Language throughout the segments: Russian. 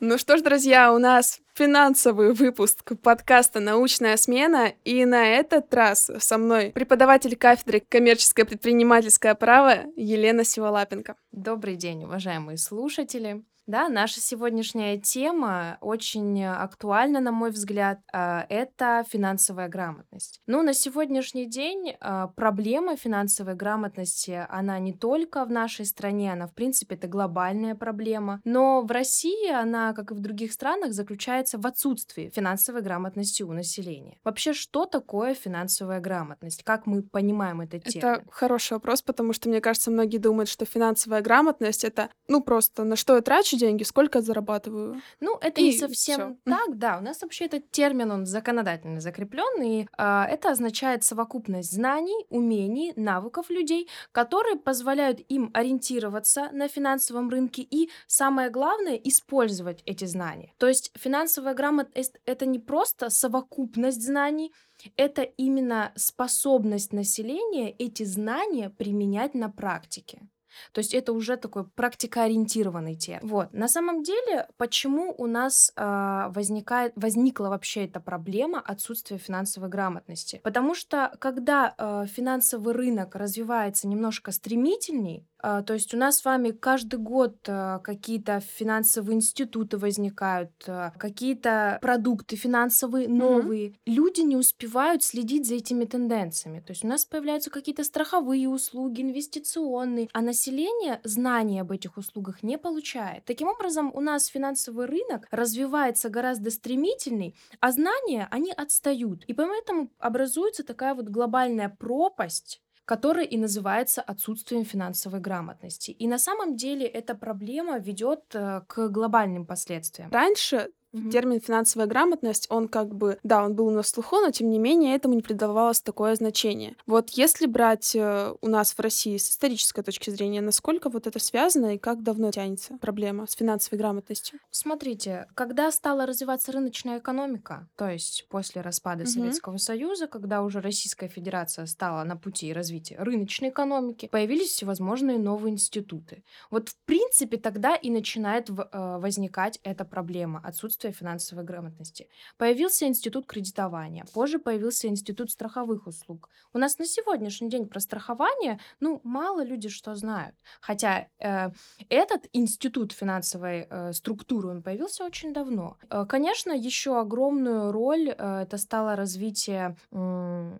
Ну что ж, друзья, у нас финансовый выпуск подкаста «Научная смена», и на этот раз со мной преподаватель кафедры коммерческое предпринимательское право Елена Сиволапенко. Добрый день, уважаемые слушатели. Да, наша сегодняшняя тема очень актуальна, на мой взгляд, а, это финансовая грамотность. Ну, на сегодняшний день а, проблема финансовой грамотности, она не только в нашей стране, она, в принципе, это глобальная проблема, но в России она, как и в других странах, заключается в отсутствии финансовой грамотности у населения. Вообще, что такое финансовая грамотность? Как мы понимаем этот термин? Это хороший вопрос, потому что, мне кажется, многие думают, что финансовая грамотность — это, ну, просто на что я трачу деньги, сколько зарабатываю. Ну, это и не совсем всё. так, да. У нас вообще этот термин, он законодательно закреплен, и э, это означает совокупность знаний, умений, навыков людей, которые позволяют им ориентироваться на финансовом рынке и, самое главное, использовать эти знания. То есть финансовая грамотность — это не просто совокупность знаний, это именно способность населения эти знания применять на практике. То есть это уже такой практикоориентированный термин. Вот. На самом деле, почему у нас э, возникает, возникла вообще эта проблема отсутствия финансовой грамотности? Потому что когда э, финансовый рынок развивается немножко стремительней, то есть у нас с вами каждый год а, какие-то финансовые институты возникают, а, какие-то продукты финансовые новые. Mm-hmm. Люди не успевают следить за этими тенденциями. То есть у нас появляются какие-то страховые услуги, инвестиционные, а население знания об этих услугах не получает. Таким образом, у нас финансовый рынок развивается гораздо стремительней, а знания, они отстают. И поэтому образуется такая вот глобальная пропасть которое и называется отсутствием финансовой грамотности. И на самом деле эта проблема ведет э, к глобальным последствиям. Раньше Мгм. Термин финансовая грамотность, он как бы, да, он был на слуху, но тем не менее этому не придавалось такое значение. Вот если брать э, у нас в России с исторической точки зрения, насколько вот это связано и как давно тянется проблема с финансовой грамотностью? Смотрите, когда стала развиваться рыночная экономика, то есть после распада Мгм. Советского Союза, когда уже Российская Федерация стала на пути развития рыночной экономики, появились всевозможные новые институты. Вот в принципе тогда и начинает э, возникать эта проблема отсутствия отсутствие финансовой грамотности. Появился институт кредитования, позже появился институт страховых услуг. У нас на сегодняшний день про страхование, ну, мало люди что знают. Хотя э, этот институт финансовой э, структуры, он появился очень давно. Э, конечно, еще огромную роль э, это стало развитие э,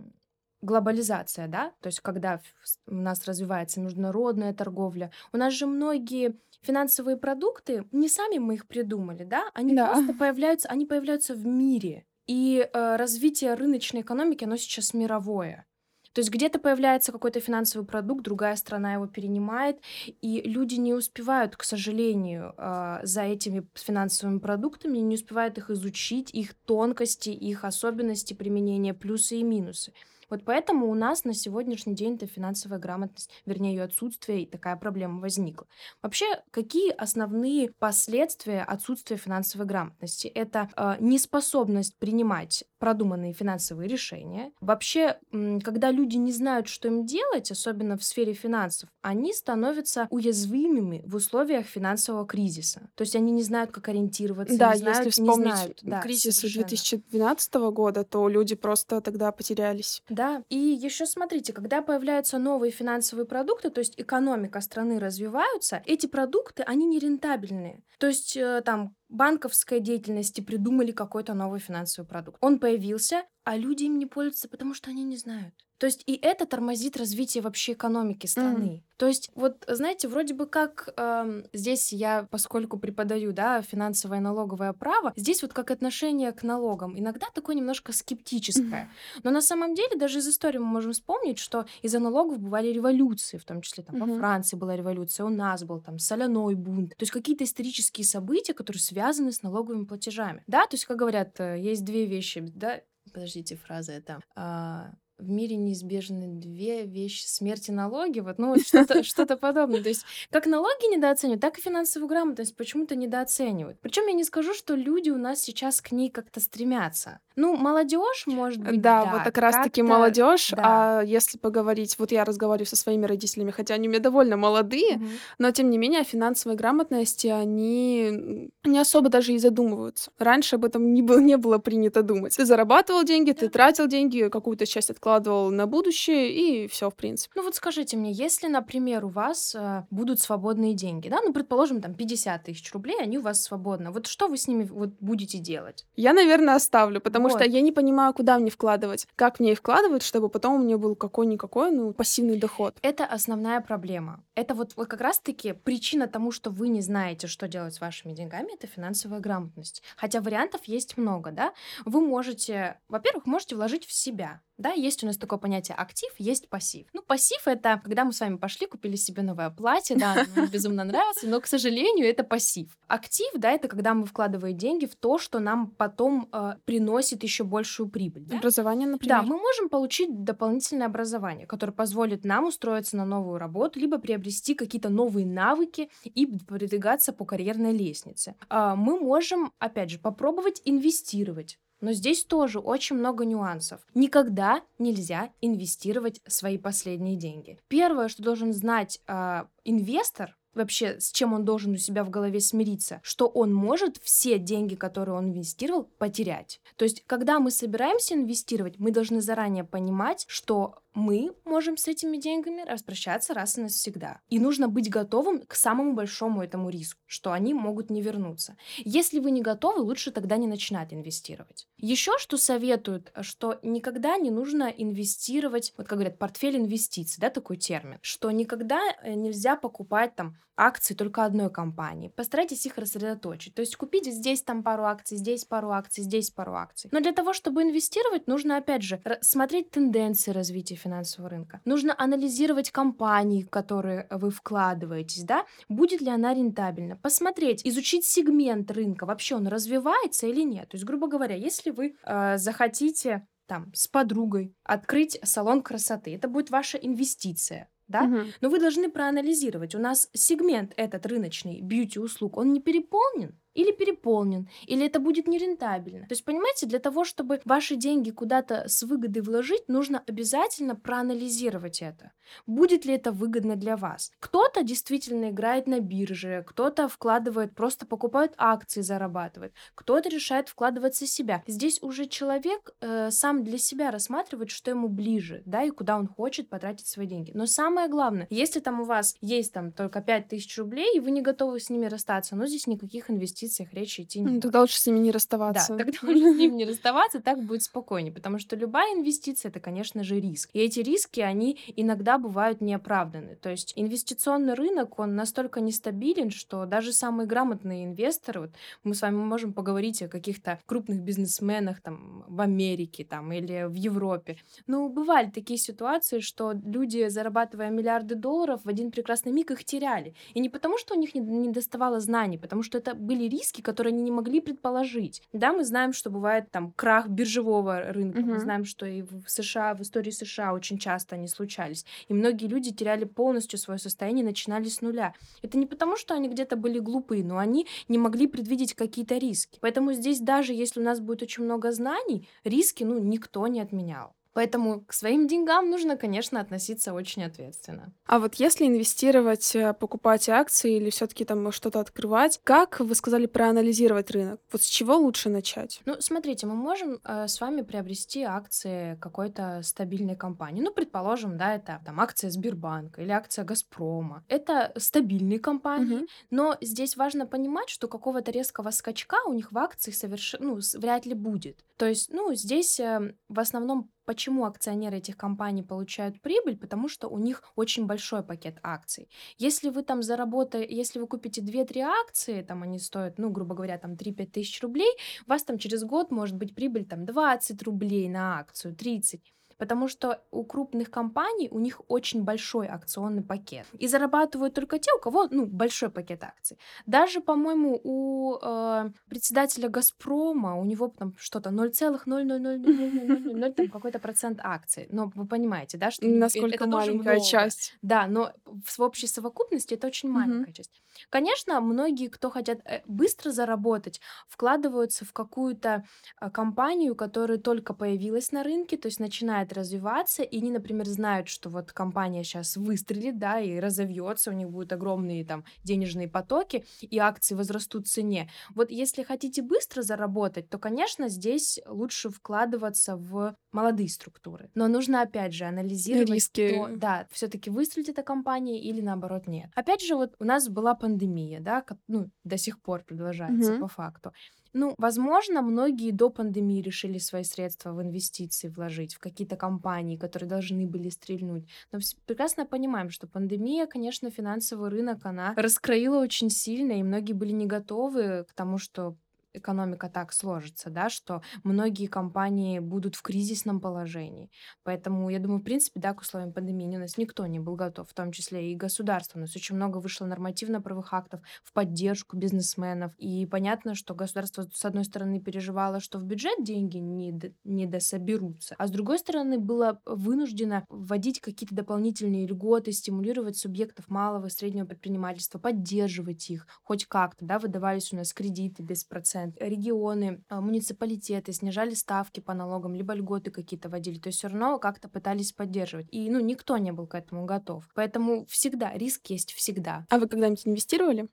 глобализация, да, то есть когда у нас развивается международная торговля, у нас же многие финансовые продукты, не сами мы их придумали, да, они Да. просто появляются, они появляются в мире. И э, развитие рыночной экономики, оно сейчас мировое. То есть где-то появляется какой-то финансовый продукт, другая страна его перенимает, и люди не успевают, к сожалению, э, за этими финансовыми продуктами, не успевают их изучить, их тонкости, их особенности применения, плюсы и минусы. Вот поэтому у нас на сегодняшний день это финансовая грамотность, вернее, ее отсутствие, и такая проблема возникла. Вообще, какие основные последствия отсутствия финансовой грамотности? Это э, неспособность принимать продуманные финансовые решения. Вообще, когда люди не знают, что им делать, особенно в сфере финансов, они становятся уязвимыми в условиях финансового кризиса. То есть они не знают, как ориентироваться, Да, не знают, если вспомнить не знают. Да, кризис совершенно. 2012 года, то люди просто тогда потерялись. Да, и еще смотрите, когда появляются новые финансовые продукты, то есть экономика страны развиваются, эти продукты, они не рентабельные. То есть э, там банковской деятельности придумали какой-то новый финансовый продукт. Он появился, а люди им не пользуются, потому что они не знают. То есть и это тормозит развитие вообще экономики страны. Mm. То есть вот, знаете, вроде бы как эм, здесь я, поскольку преподаю, да, финансовое налоговое право, здесь вот как отношение к налогам иногда такое немножко скептическое. Mm. Но на самом деле даже из истории мы можем вспомнить, что из-за налогов бывали революции, в том числе там mm-hmm. во Франции была революция, у нас был там соляной бунт. То есть какие-то исторические события, которые связаны с налоговыми платежами. Да, то есть, как говорят, э, есть две вещи, да, подождите, фраза это... А, в мире неизбежны две вещи: смерть и налоги. Вот, ну, что-то что подобное. То есть как налоги недооценивают, так и финансовую грамотность почему-то недооценивают. Причем я не скажу, что люди у нас сейчас к ней как-то стремятся. Ну, молодежь, может быть, Да, вот как раз таки как-то, молодежь. да. А если поговорить, вот я разговариваю со своими родителями, хотя они у меня довольно молодые, Мгм. но тем не менее о финансовой грамотности они не особо даже и задумываются. Раньше об этом не было, не было принято думать. Ты зарабатывал деньги, ты тратил деньги, какую-то часть откладывал на будущее, и все, в принципе. Ну вот скажите мне, если, например, у вас э, будут свободные деньги, да, ну предположим, там 50 тысяч рублей, они у вас свободны, вот что вы с ними вот будете делать? Я, наверное, оставлю, потому что я не понимаю, куда мне вкладывать. Как мне их вкладывать, чтобы потом у меня был какой-никакой, ну, пассивный доход. Это основная проблема. Это вот, вот как раз-таки причина тому, что вы не знаете, что делать с вашими деньгами, это финансовая грамотность. Хотя вариантов есть много, да. Вы можете, во-первых, можете вложить в себя. Да, есть у нас такое понятие актив, есть пассив. Ну, пассив это когда мы с вами пошли, купили себе новое платье, да, безумно нравится, но, к сожалению, это пассив. Актив, да, это когда мы вкладываем деньги в то, что нам потом э, приносит еще большую прибыль. Да? Образование, например. Да, мы можем получить дополнительное образование, которое позволит нам устроиться на новую работу, либо приобрести какие-то новые навыки и продвигаться по карьерной лестнице. Э, мы можем, опять же, попробовать инвестировать но здесь тоже очень много нюансов. Никогда нельзя инвестировать свои последние деньги. Первое, что должен знать э, инвестор, вообще, с чем он должен у себя в голове смириться, что он может все деньги, которые он инвестировал, потерять. То есть, когда мы собираемся инвестировать, мы должны заранее понимать, что мы можем с этими деньгами распрощаться раз и навсегда. И нужно быть готовым к самому большому этому риску, что они могут не вернуться. Если вы не готовы, лучше тогда не начинать инвестировать. Еще что советуют, что никогда не нужно инвестировать, вот как говорят, портфель инвестиций, да, такой термин, что никогда э, нельзя покупать там акции только одной компании. Постарайтесь их рассредоточить. То есть купить здесь там пару акций, здесь пару акций, здесь пару акций. Но для того, чтобы инвестировать, нужно, опять же, смотреть тенденции развития финансового рынка. Нужно анализировать компании, в которые вы вкладываетесь, да, будет ли она рентабельна, посмотреть, изучить сегмент рынка, вообще он развивается или нет. То есть, грубо говоря, если вы э, захотите там с подругой открыть салон красоты, это будет ваша инвестиция да? Угу. Но вы должны проанализировать. У нас сегмент этот рыночный бьюти-услуг, он не переполнен или переполнен, или это будет нерентабельно. То есть, понимаете, для того, чтобы ваши деньги куда-то с выгодой вложить, нужно обязательно проанализировать это. Будет ли это выгодно для вас? Кто-то действительно играет на бирже, кто-то вкладывает, просто покупает акции, зарабатывает, кто-то решает вкладываться себя. Здесь уже человек э, сам для себя рассматривает, что ему ближе, да, и куда он хочет потратить свои деньги. Но самое главное, если там у вас есть там только 5000 рублей, и вы не готовы с ними расстаться, но здесь никаких инвестициях речи идти не ну, Тогда лучше с ними не расставаться. Да, тогда лучше с ними не расставаться, так будет спокойнее, потому что любая инвестиция — это, конечно же, риск. И эти риски, они иногда бывают неоправданы. То есть инвестиционный рынок, он настолько нестабилен, что даже самые грамотные инвесторы, вот мы с вами можем поговорить о каких-то крупных бизнесменах там в Америке там или в Европе. Ну, бывали такие ситуации, что люди, зарабатывая миллиарды долларов, в один прекрасный миг их теряли. И не потому, что у них не, не доставало знаний, потому что это были риски, которые они не могли предположить. Да, мы знаем, что бывает там крах биржевого рынка, uh-huh. мы знаем, что и в США, в истории США очень часто они случались. И многие люди теряли полностью свое состояние начинали с нуля. Это не потому, что они где-то были глупые, но они не могли предвидеть какие-то риски. Поэтому здесь даже если у нас будет очень много знаний, риски, ну, никто не отменял. Поэтому к своим деньгам нужно, конечно, относиться очень ответственно. А вот если инвестировать, э, покупать акции или все-таки там что-то открывать, как вы сказали проанализировать рынок? Вот с чего лучше начать? Ну, смотрите, мы можем э, с вами приобрести акции какой-то стабильной компании. Ну, предположим, да, это там акция Сбербанка или акция Газпрома. Это стабильные компании, угу. но здесь важно понимать, что какого-то резкого скачка у них в акциях совершенно, ну, вряд ли будет. То есть, ну, здесь э, в основном Почему акционеры этих компаний получают прибыль? Потому что у них очень большой пакет акций. Если вы там заработаете, если вы купите 2-3 акции, там они стоят, ну, грубо говоря, там 3-5 тысяч рублей, у вас там через год может быть прибыль там 20 рублей на акцию, 30. Потому что у крупных компаний у них очень большой акционный пакет. И зарабатывают только те, у кого ну, большой пакет акций. Даже, по-моему, у э, председателя Газпрома, у него там что-то 0,00000 там какой-то процент акций. Но вы понимаете, да, что Насколько это маленькая часть. Да, но в общей совокупности это очень маленькая часть. Конечно, многие, кто хотят э, быстро заработать, вкладываются в какую-то а, компанию, которая только появилась на рынке, то есть начинает развиваться, и они, например, знают, что вот компания сейчас выстрелит, да, и разовьется, у них будут огромные там денежные потоки, и акции возрастут в цене. Вот если хотите быстро заработать, то, конечно, здесь лучше вкладываться в молодые структуры. Но нужно, опять же, анализировать, Риски. Что, да, все-таки выстрелит эта компания или наоборот нет. Опять же, вот у нас была пандемия, да, ну, до сих пор продолжается угу. по факту. Ну, возможно, многие до пандемии решили свои средства в инвестиции вложить, в какие-то компании, которые должны были стрельнуть. Но прекрасно понимаем, что пандемия, конечно, финансовый рынок, она раскроила очень сильно, и многие были не готовы к тому, что экономика так сложится, да, что многие компании будут в кризисном положении. Поэтому, я думаю, в принципе, да, к условиям пандемии у нас никто не был готов, в том числе и государство. У нас очень много вышло нормативно-правых актов в поддержку бизнесменов. И понятно, что государство, с одной стороны, переживало, что в бюджет деньги не, не дособерутся, а с другой стороны, было вынуждено вводить какие-то дополнительные льготы, стимулировать субъектов малого и среднего предпринимательства, поддерживать их хоть как-то, да, выдавались у нас кредиты без процентов регионы, а, муниципалитеты снижали ставки по налогам, либо льготы какие-то вводили. То есть все равно как-то пытались поддерживать. И, ну, никто не был к этому готов. Поэтому всегда, риск есть всегда. А вы когда-нибудь инвестировали?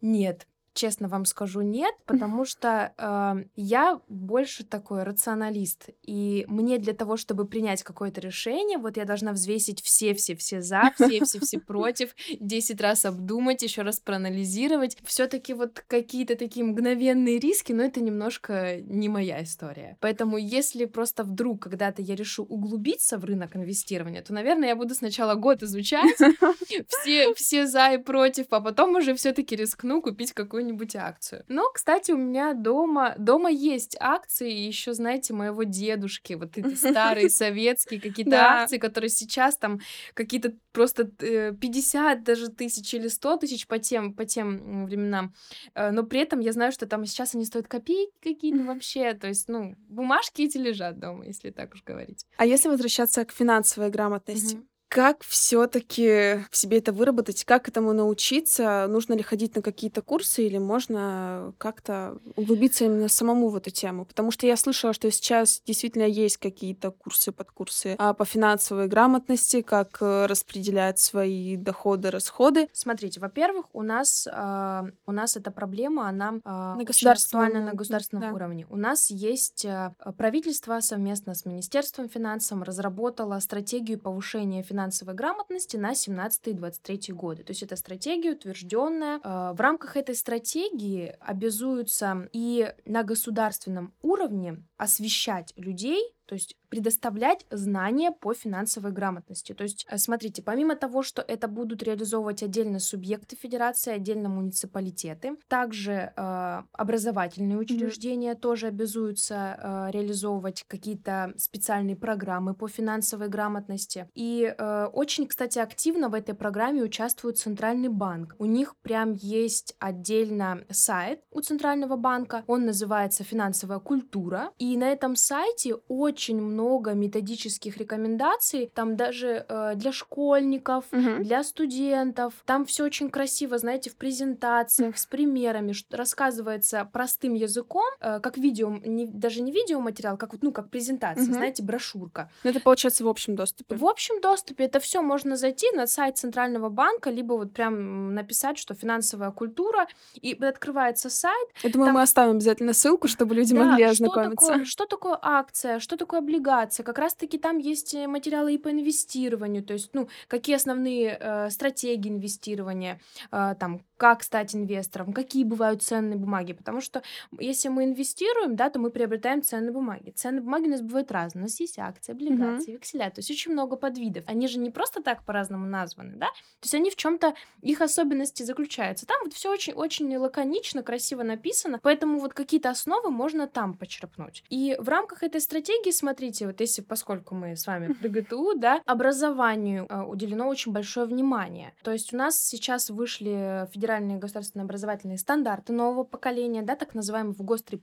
Нет, честно вам скажу, нет, потому что э, я больше такой рационалист. И мне для того, чтобы принять какое-то решение, вот я должна взвесить все-все-все за, все-все-все против, 10 раз обдумать, еще раз проанализировать. Все-таки вот какие-то такие мгновенные риски, но это немножко не моя история. Поэтому если просто вдруг когда-то я решу углубиться в рынок инвестирования, то, наверное, я буду сначала год изучать все, все за и против, а потом уже все-таки рискну купить какую-нибудь какую-нибудь акцию. Но, кстати, у меня дома, дома есть акции, еще, знаете, моего дедушки, вот эти старые советские какие-то акции, которые сейчас там какие-то просто 50 э, даже тысяч или 100 тысяч по тем, по тем временам. Э, но при этом я знаю, что там сейчас они стоят копейки какие-то вообще. То есть, ну, бумажки эти лежат дома, если так уж говорить. А если возвращаться к финансовой грамотности? Угу. Как все-таки в себе это выработать? Как этому научиться? Нужно ли ходить на какие-то курсы или можно как-то углубиться именно самому в эту тему? Потому что я слышала, что сейчас действительно есть какие-то курсы, подкурсы а, по финансовой грамотности, как э, распределять свои доходы, расходы. Смотрите, во-первых, у нас э, у нас эта проблема, она э, на государственном, на государственном да. уровне. У нас есть э, правительство совместно с Министерством финансов разработало стратегию повышения финансовой финансовой грамотности на 17-23 годы. То есть это стратегия утвержденная. Э, в рамках этой стратегии обязуются и на государственном уровне освещать людей, то есть предоставлять знания по финансовой грамотности. То есть, э, смотрите, помимо того, что это будут реализовывать отдельно субъекты федерации, отдельно муниципалитеты, также э, образовательные учреждения mm-hmm. тоже обязуются э, реализовывать какие-то специальные программы по финансовой грамотности. И э, очень, кстати, активно в этой программе участвует Центральный банк. У них прям есть отдельно сайт у Центрального банка, он называется «Финансовая культура», и на этом сайте очень много много методических рекомендаций, там даже э, для школьников, угу. для студентов. Там все очень красиво, знаете, в презентациях, с примерами, рассказывается простым языком, э, как видео, не, даже не видеоматериал, как вот, ну, как презентация, угу. знаете, брошюрка. Но это получается в общем доступе. В общем доступе это все можно зайти на сайт Центрального банка, либо вот прям написать, что финансовая культура, и открывается сайт. Я думаю, там... мы оставим обязательно ссылку, чтобы люди да, могли ознакомиться. Что такое, что такое акция, что такое облигация, облигации. Как раз-таки там есть э, материалы и по инвестированию, то есть, ну, какие основные э, стратегии инвестирования, э, там, как стать инвестором, какие бывают ценные бумаги. Потому что если мы инвестируем, да, то мы приобретаем ценные бумаги. Ценные бумаги у нас бывают разные. У нас есть акции, облигации, векселя. То есть очень много подвидов. Они же не просто так по-разному названы, да? То есть они в чем-то, их особенности заключаются. Там вот все очень-очень лаконично, красиво написано. Поэтому вот какие-то основы можно там почерпнуть. И в рамках этой стратегии, смотрите, вот если, поскольку мы с вами при ГТУ, да, образованию э, уделено очень большое внимание. То есть у нас сейчас вышли федеральные федеральные государственные образовательные стандарты нового поколения, да, так называемый в ГОС 3++,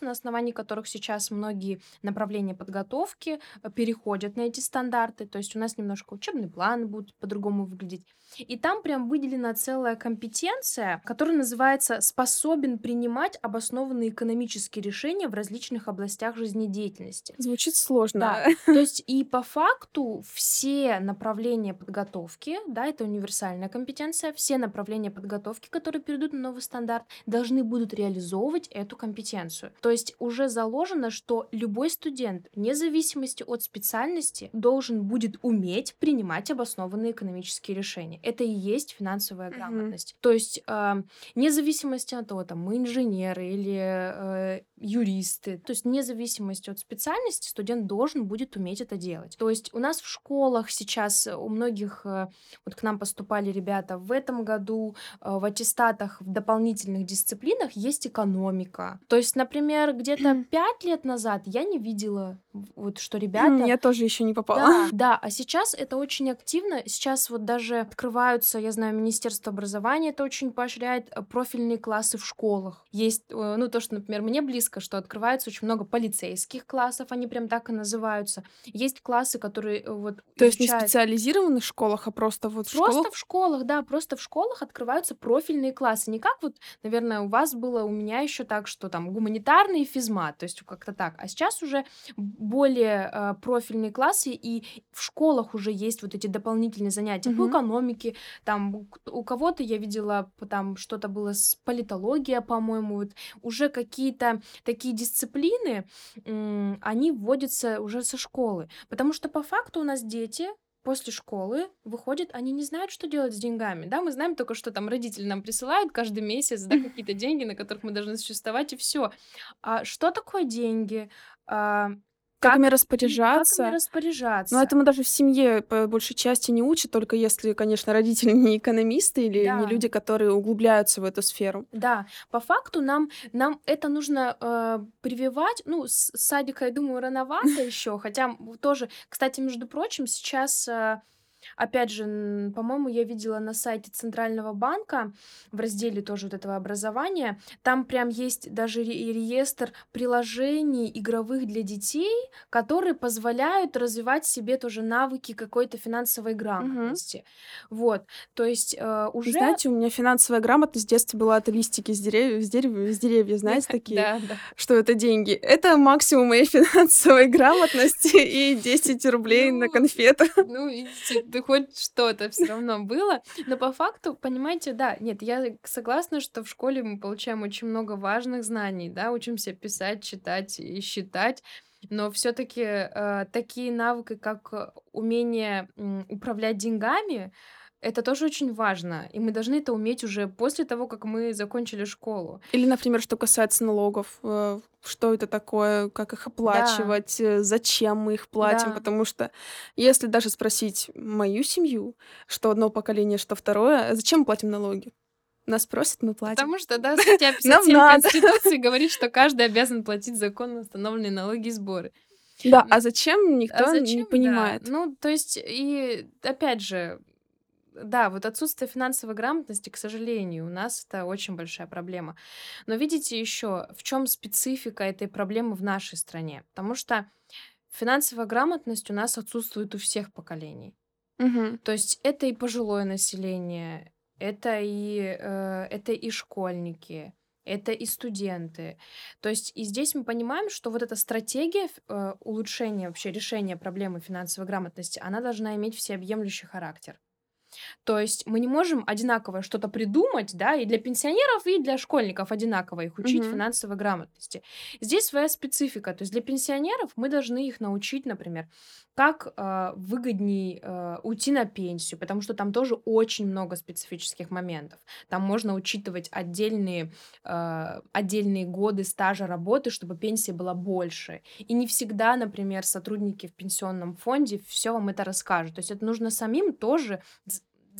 на основании которых сейчас многие направления подготовки э, переходят на эти стандарты. То есть у нас немножко учебный план будет по-другому выглядеть. И там прям выделена целая компетенция, которая называется «способен принимать обоснованные экономические решения в различных областях жизнедеятельности». Звучит сложно. Да. То есть и по факту все направления подготовки, да, это универсальная компетенция, все направления подготовки, которые перейдут на новый стандарт, должны будут реализовывать эту компетенцию. То есть уже заложено, что любой студент, вне зависимости от специальности, должен будет уметь принимать обоснованные экономические решения это и есть финансовая грамотность. То есть, э, вне зависимости от того, там, мы инженеры или э, юристы, то есть вне зависимости от специальности студент должен будет уметь это делать. То есть у нас в школах сейчас у многих, э, вот к нам поступали ребята в этом году, э, в аттестатах в дополнительных дисциплинах есть экономика. То есть, например, где-то пять лет назад я не видела вот что ребята... Я тоже еще не попала. Да, да, а сейчас это очень активно. Сейчас вот даже открываются, я знаю, Министерство образования это очень поощряет э, профильные классы в школах. Есть, э, ну, то, что, например, мне близко, что открывается очень много полицейских классов, они прям так и называются. Есть классы, которые э, вот То есть не в специализированных школах, а просто вот в Просто школах? в школах, да, просто в школах открываются профильные классы. Не как вот, наверное, у вас было, у меня еще так, что там гуманитарный физмат, то есть как-то так. А сейчас уже более э, профильные классы, и в школах уже есть вот эти дополнительные занятия по экономике. Там у кого-то я видела, там что-то было с политология, по-моему, вот уже какие-то такие дисциплины, они вводятся уже со школы. Потому что по факту у нас дети после школы выходят, они не знают, что делать с деньгами, да, мы знаем только, что там родители нам присылают каждый месяц, да, какие-то деньги, на которых мы должны существовать, и все. А что такое деньги? А, как ими как ими распоряжаться? распоряжаться? Но этому даже в семье по большей части не учат, только если, конечно, родители не экономисты или не Да. люди, которые углубляются в эту сферу. Да, по факту нам, нам это нужно э, прививать. Ну, с садика, я думаю, рановато еще, хотя тоже, кстати, между прочим, сейчас э, Опять же, по-моему, я видела на сайте Центрального банка в разделе тоже вот этого образования, там прям есть даже ре- реестр приложений игровых для детей, которые позволяют развивать себе тоже навыки какой-то финансовой грамотности. Вот, то есть э, уже... знаете, у меня финансовая грамотность в детстве была это листики с деревьев, с деревьев, с деревьев, знаете, такие, что это деньги. Это максимум моей финансовой грамотности и 10 рублей на Ну, конфету. Ну, видите, хоть что-то все равно было. Но по факту, понимаете, да, нет, я согласна, что в школе мы получаем очень много важных знаний, да, учимся писать, читать и считать. Но все-таки такие навыки, как э, умение м, управлять деньгами, это тоже очень важно. И мы должны это уметь уже после того, как мы закончили школу. Или, например, что касается налогов, э, что это такое, как их Да, оплачивать, э, зачем мы их платим, да. потому что если даже спросить мою семью, что одно поколение, что второе, «А зачем мы платим налоги? Нас просят, мы платим. Потому что, да, статья Нам 57 надо. Конституции говорит, что каждый обязан платить законно установленные налоги и сборы. Да, а зачем, А никто не зачем? Да. понимает. Ну, то есть, и опять же, да, вот отсутствие финансовой грамотности, к сожалению, у нас это очень большая проблема. Но видите еще, в чем специфика этой проблемы в нашей стране? Потому что финансовая грамотность у нас отсутствует у всех поколений. Мгм. То есть это и пожилое население, это и, э, это и школьники, это и студенты. То есть и здесь мы понимаем, что вот эта стратегия э, улучшения вообще решения проблемы финансовой грамотности, она должна иметь всеобъемлющий характер. То есть мы не можем одинаково что-то придумать, да, и для пенсионеров, и для школьников одинаково их учить Мгм. финансовой грамотности. Здесь своя специфика. То есть для пенсионеров мы должны их научить, например, как э, выгодней э, уйти на пенсию, потому что там тоже очень много специфических моментов. Там можно учитывать отдельные, э, отдельные годы стажа работы, чтобы пенсия была больше. И не всегда, например, сотрудники в пенсионном фонде все вам это расскажут. То есть это нужно самим тоже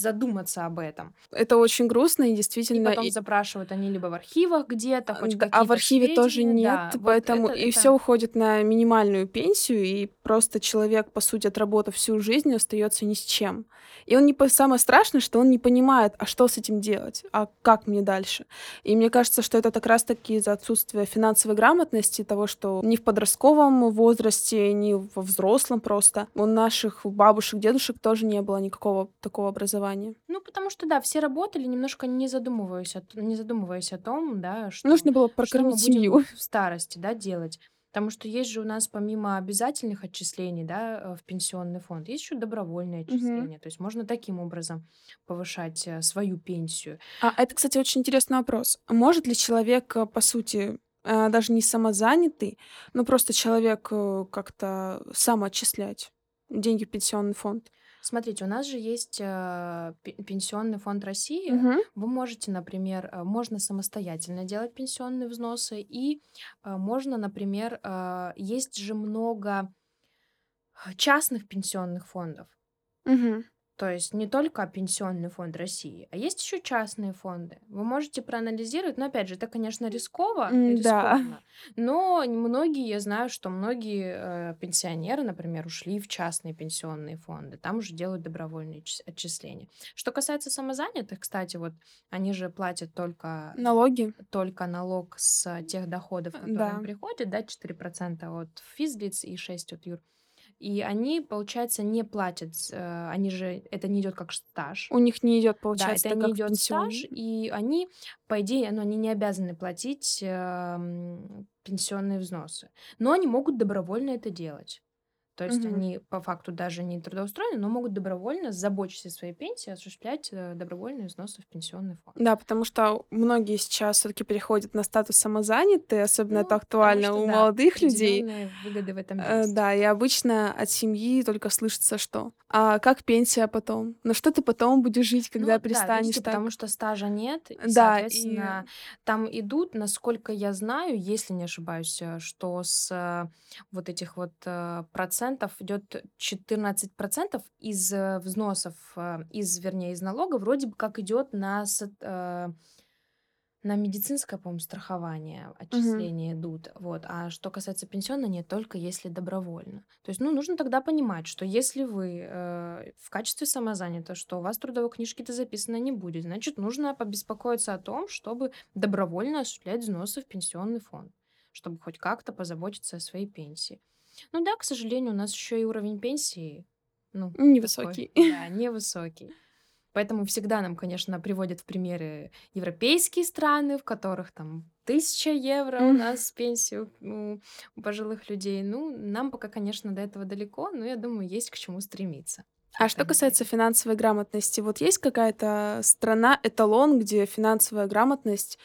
задуматься об этом. Это очень грустно, и И действительно, потом и запрашивают они либо в архивах где-то, хоть Да, а в архиве тоже сведения, нет, да, вот поэтому это, и это все уходит на минимальную пенсию, и просто человек, по сути, отработав всю жизнь, остается ни с чем. И он не самое страшное, что он не понимает, а что с этим делать, а как мне дальше. И мне кажется, что это как раз-таки из-за отсутствия финансовой грамотности, того, что ни в подростковом возрасте, ни во взрослом просто у наших бабушек, дедушек тоже не было никакого такого образования. Ну, потому что, да, все работали, немножко не задумываясь о, не задумываясь о том, да, что, Нужно было что мы прокормить будем семью. в старости, да, делать. Потому что есть же у нас помимо обязательных отчислений, да, э, в пенсионный фонд, есть еще добровольные отчисления. То есть можно таким образом повышать э, свою пенсию. А это, кстати, очень интересный вопрос. Может ли человек, э, по сути, даже не самозанятый, но просто человек как-то сам отчислять деньги в пенсионный фонд? Смотрите, у нас же есть э, пе- пенсионный фонд России. Мгм. Вы можете, например, э, можно самостоятельно делать пенсионные взносы, и э, можно, например, есть же много частных пенсионных фондов. Мгм. То есть не только Пенсионный фонд России, а есть еще частные фонды. Вы можете проанализировать, но опять же, это, конечно, рисково, Да. рискованно, но многие, я знаю, что многие э, пенсионеры, например, ушли в частные пенсионные фонды, там уже делают добровольные чис- отчисления. Что касается самозанятых, кстати, вот они же платят только Налоги? только налог с тех доходов, которые Да. им приходят, да, 4% от физлиц и 6% от юр. И они, получается, не платят, э, они же, это не идет как стаж. У них не идет, Да, получается, это так не идет стаж, и они, по идее, ну, они не обязаны платить эм, пенсионные взносы. Но они могут добровольно это делать. То есть Мгм. они по факту даже не трудоустроены, но могут добровольно, заботясь о своей пенсии, осуществлять э, добровольные взносы в пенсионный фонд. Да, потому что многие сейчас все-таки переходят на статус самозанятые, особенно Ну, это актуально что, у да, молодых людей. выгоды в этом Э, есть. Да, и обычно от семьи только слышится, что «А как пенсия потом? На что ты потом будешь жить, когда Ну да, перестанешь видите, так?» потому что стажа нет, и, Да, и соответственно, там идут, насколько я знаю, если не ошибаюсь, э, что с вот этих вот э, процентов идет 14% из э, взносов, э, из, вернее, из налога, вроде бы как идет на, э, на медицинское, по-моему, страхование, отчисления идут. Вот. А что касается пенсионного, нет, только если добровольно. То есть, ну, нужно тогда понимать, что если вы э, в качестве самозанятого, что у вас трудовой книжке-то записано не будет, значит, нужно побеспокоиться о том, чтобы добровольно осуществлять взносы в пенсионный фонд, чтобы хоть как-то позаботиться о своей пенсии. Ну да, к сожалению, у нас еще и уровень пенсии, ну, такой, невысокий. да, невысокий. Поэтому всегда нам, конечно, приводят в примеры европейские страны, в которых там тысяча евро у нас пенсию у у пожилых людей. Ну, нам пока, конечно, до этого далеко, но я думаю, есть к чему стремиться. А что касается финансовой грамотности, вот есть какая-то страна, эталон, где финансовая грамотность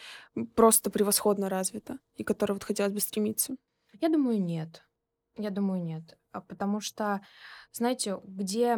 просто превосходно развита, и к которой вот хотелось бы стремиться? Я думаю, нет. Я думаю, нет. А потому что, знаете, где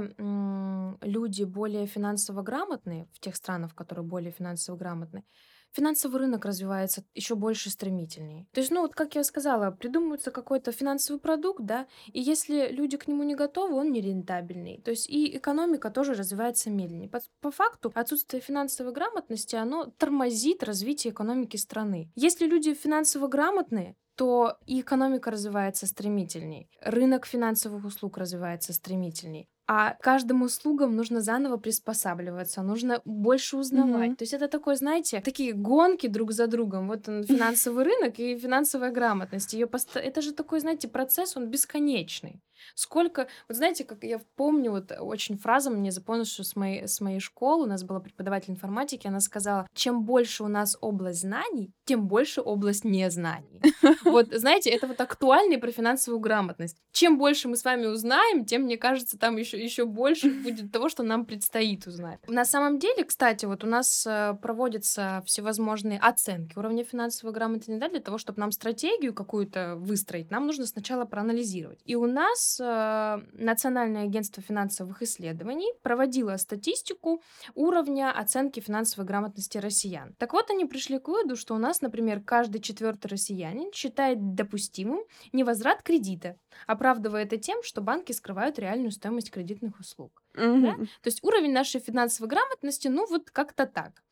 люди более финансово грамотные, в тех странах, которые более финансово грамотны, финансовый рынок развивается еще больше стремительнее. То есть, ну, вот как я сказала, придумывается какой-то финансовый продукт, да, и если люди к нему не готовы, он нерентабельный. То есть и экономика тоже развивается медленнее. По, по факту отсутствие финансовой грамотности, оно тормозит развитие экономики страны. Если люди финансово грамотные, то и экономика развивается стремительней, рынок финансовых услуг развивается стремительней. А каждым услугам нужно заново приспосабливаться, нужно больше узнавать. Мгм. То есть это такой, знаете, такие гонки друг за другом. Вот он, финансовый рынок и финансовая грамотность. Ее поста- Это же такой, знаете, процесс, он бесконечный. Сколько, вот знаете, как я помню, вот очень фраза мне запомнилась, что с моей, с моей школы, у нас была преподаватель информатики, она сказала, чем больше у нас область знаний, тем больше область незнаний. Вот, знаете, это вот актуально и про финансовую грамотность. Чем больше мы с вами узнаем, тем, мне кажется, там еще, еще больше будет того, что нам предстоит узнать. На самом деле, кстати, вот у нас э, проводятся всевозможные оценки уровня финансовой грамотности, да, для того, чтобы нам стратегию какую-то выстроить, нам нужно сначала проанализировать. И у нас э, Национальное агентство финансовых исследований проводило статистику уровня оценки финансовой грамотности россиян. Так вот, они пришли к выводу, что у нас, например, каждый четвертый россиянин считает допустимым невозврат кредита, оправдывая это тем, что банки скрывают реальную стоимость кредитных услуг. Mm-hmm. Да? То есть уровень нашей финансовой грамотности, ну вот как-то так.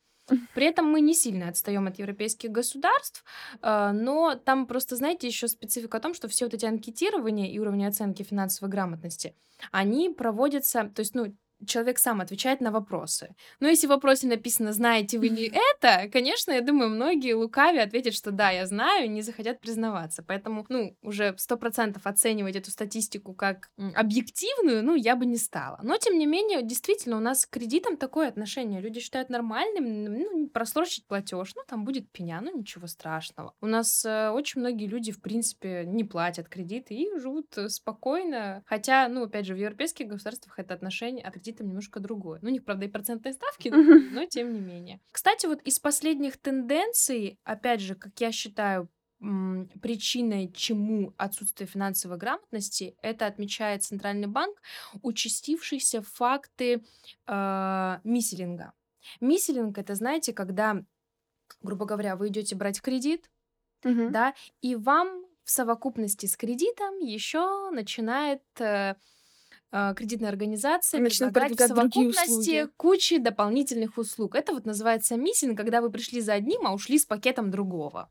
При этом мы не сильно отстаем от европейских государств, э, но там просто, знаете, еще специфика о том, что все вот эти анкетирования и уровни оценки финансовой грамотности, они проводятся, то есть, ну, человек сам отвечает на вопросы. Но если в вопросе написано «знаете вы ли это?», конечно, я думаю, многие лукави ответят, что да, я знаю, не захотят признаваться. Поэтому, ну, уже сто процентов оценивать эту статистику как объективную, ну, я бы не стала. Но, тем не менее, действительно, у нас к кредитам такое отношение. Люди считают нормальным, ну, просрочить платеж, ну, там будет пеня, ну, ничего страшного. У нас э, очень многие люди, в принципе, не платят кредиты и живут э, спокойно. Хотя, ну, опять же, в европейских государствах это отношение от кредитам немножко другое. Ну, у них, правда, и процентные ставки, но тем не менее. Кстати, вот из последних тенденций, опять же, как я считаю, причиной чему отсутствие финансовой грамотности, это отмечает Центральный банк, участившиеся факты э, миселинга. Миселинг это, знаете, когда, грубо говоря, вы идете брать кредит, угу. да, и вам в совокупности с кредитом еще начинает э, а, кредитная организация Начнут предлагать в совокупности кучи дополнительных услуг. Это вот называется миссинг, когда вы пришли за одним, а ушли с пакетом другого.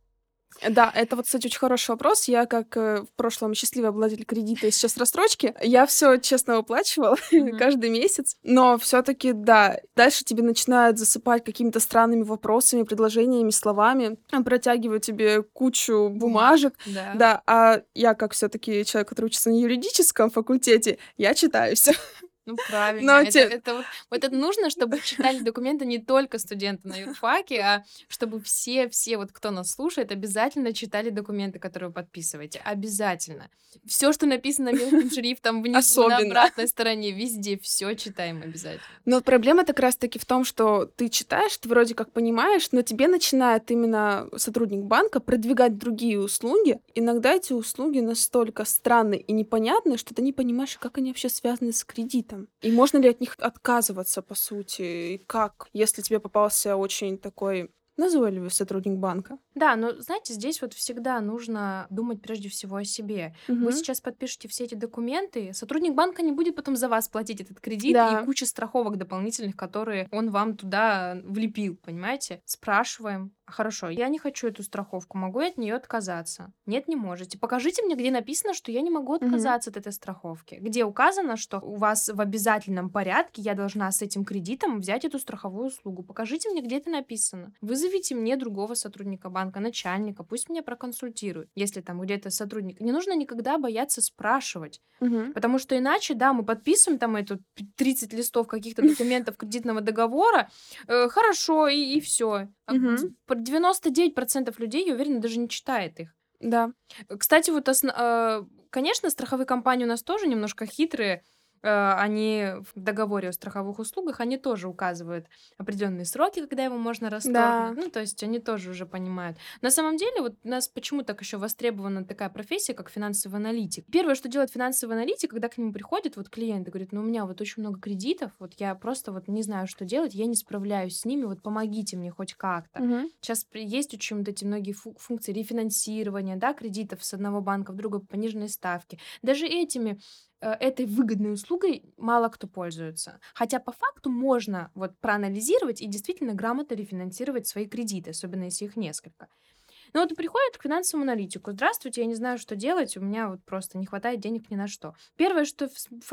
Да, это вот, кстати, очень хороший вопрос. Я, как э, в прошлом счастливый обладатель кредита и сейчас рассрочки, я все честно выплачивала mm-hmm. каждый месяц. Но все-таки, да, дальше тебе начинают засыпать какими-то странными вопросами, предложениями, словами, протягивают тебе кучу бумажек. Да. да а я, как все-таки человек, который учится на юридическом факультете, я читаю все. Ну, правильно. Но это, те... это, вот, вот это нужно, чтобы читали документы не только студенты на юрфаке, а чтобы все, все, вот кто нас слушает, обязательно читали документы, которые вы подписываете. Обязательно. Все, что написано мелким шрифтом внизу, Особенно. на обратной стороне, везде, все читаем обязательно. Но проблема как раз-таки в том, что ты читаешь, ты вроде как понимаешь, но тебе начинает именно сотрудник банка продвигать другие услуги. Иногда эти услуги настолько странные и непонятные, что ты не понимаешь, как они вообще связаны с кредитом этом? И можно ли от них отказываться, по сути? И как, если тебе попался очень такой назойливый сотрудник банка? Да, но знаете, здесь вот всегда нужно думать прежде всего о себе. Угу. Вы сейчас подпишете все эти документы, сотрудник банка не будет потом за вас платить этот кредит да. и куча страховок дополнительных, которые он вам туда влепил, понимаете? Спрашиваем, Хорошо, я не хочу эту страховку, могу я от нее отказаться? Нет, не можете. Покажите мне, где написано, что я не могу отказаться угу. от этой страховки. Где указано, что у вас в обязательном порядке я должна с этим кредитом взять эту страховую услугу. Покажите мне, где это написано. Вызовите мне другого сотрудника банка, начальника, пусть меня проконсультирует. Если там где-то сотрудник. Не нужно никогда бояться спрашивать. Угу. Потому что иначе, да, мы подписываем там эту 30 листов каких-то документов кредитного договора. Э, хорошо, и, и все. Угу. 99% людей, я уверена, даже не читает их. Да. Кстати, вот. Э, конечно, страховые компании у нас тоже немножко хитрые. Э, они в договоре о страховых услугах, они тоже указывают определенные сроки, когда его можно расторгнуть. Да. Ну, то есть они тоже уже понимают. На самом деле, вот у нас почему так еще востребована такая профессия, как финансовый аналитик. Первое, что делает финансовый аналитик, когда к нему приходит вот клиент и говорит, ну, у меня вот очень много кредитов, вот я просто вот не знаю, что делать, я не справляюсь с ними, вот помогите мне хоть как-то. Угу. Сейчас есть очень вот эти многие функции рефинансирования, да, кредитов с одного банка в другой по пониженной ставке. Даже этими этой выгодной услугой мало кто пользуется. Хотя по факту можно вот проанализировать и действительно грамотно рефинансировать свои кредиты, особенно если их несколько. Ну вот приходит к финансовому аналитику. Здравствуйте, я не знаю, что делать, у меня вот просто не хватает денег ни на что. Первое, что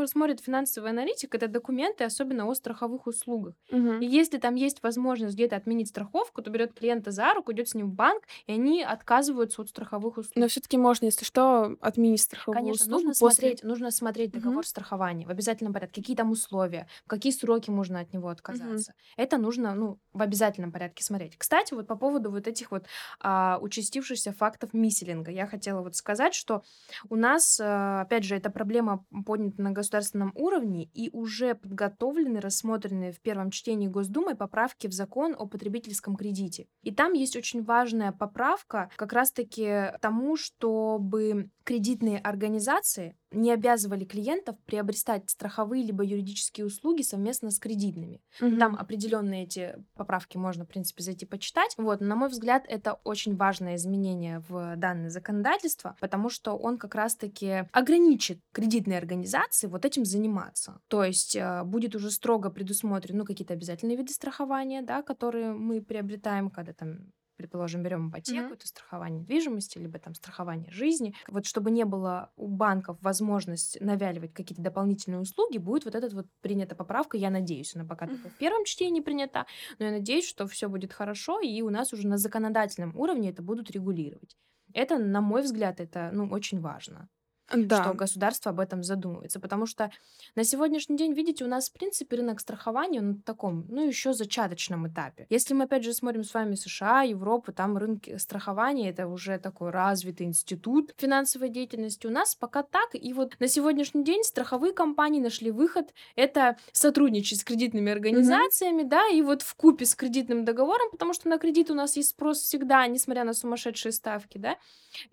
смотрит финансовый аналитик, это документы, особенно о страховых услугах. Угу. И если там есть возможность где-то отменить страховку, то берет клиента за руку, идет с ним в банк, и они отказываются от страховых услуг. Но все-таки можно, если что, отменить страховую Конечно, услугу. нужно после... смотреть, нужно смотреть договор угу. страхования в обязательном порядке, какие там условия, в какие сроки можно от него отказаться. Угу. Это нужно, ну, в обязательном порядке смотреть. Кстати, вот по поводу вот этих вот а, участившихся фактов миселинга, я хотела вот сказать, что у нас, а, опять же, эта проблема поднята на государственном уровне и уже подготовлены, рассмотрены в первом чтении Госдумой поправки в закон о потребительском кредите. И там есть очень важная поправка как раз-таки тому, чтобы кредитные организации не обязывали клиентов приобретать страховые либо юридические услуги совместно с кредитными. Угу. Там определенные эти поправки можно, в принципе, зайти почитать. Вот, на мой взгляд, это очень важное изменение в данное законодательство, потому что он как раз-таки ограничит кредитные организации вот этим заниматься. То есть э, будет уже строго предусмотрены ну, какие-то обязательные виды страхования, да, которые мы приобретаем, когда там предположим, берем ипотеку, mm-hmm. это страхование недвижимости, либо там страхование жизни. Вот чтобы не было у банков возможность навяливать какие-то дополнительные услуги, будет вот этот вот принята поправка. Я надеюсь, она пока mm-hmm. в первом чтении принята, но я надеюсь, что все будет хорошо, и у нас уже на законодательном уровне это будут регулировать. Это, на мой взгляд, это ну, очень важно да. что государство об этом задумывается. Потому что на сегодняшний день, видите, у нас, в принципе, рынок страхования на таком, ну, еще зачаточном этапе. Если мы, опять же, смотрим с вами США, Европу, там рынки страхования, это уже такой развитый институт финансовой деятельности. У нас пока так. И вот на сегодняшний день страховые компании нашли выход. Это сотрудничать с кредитными организациями, mm-hmm. да, и вот в купе с кредитным договором, потому что на кредит у нас есть спрос всегда, несмотря на сумасшедшие ставки, да,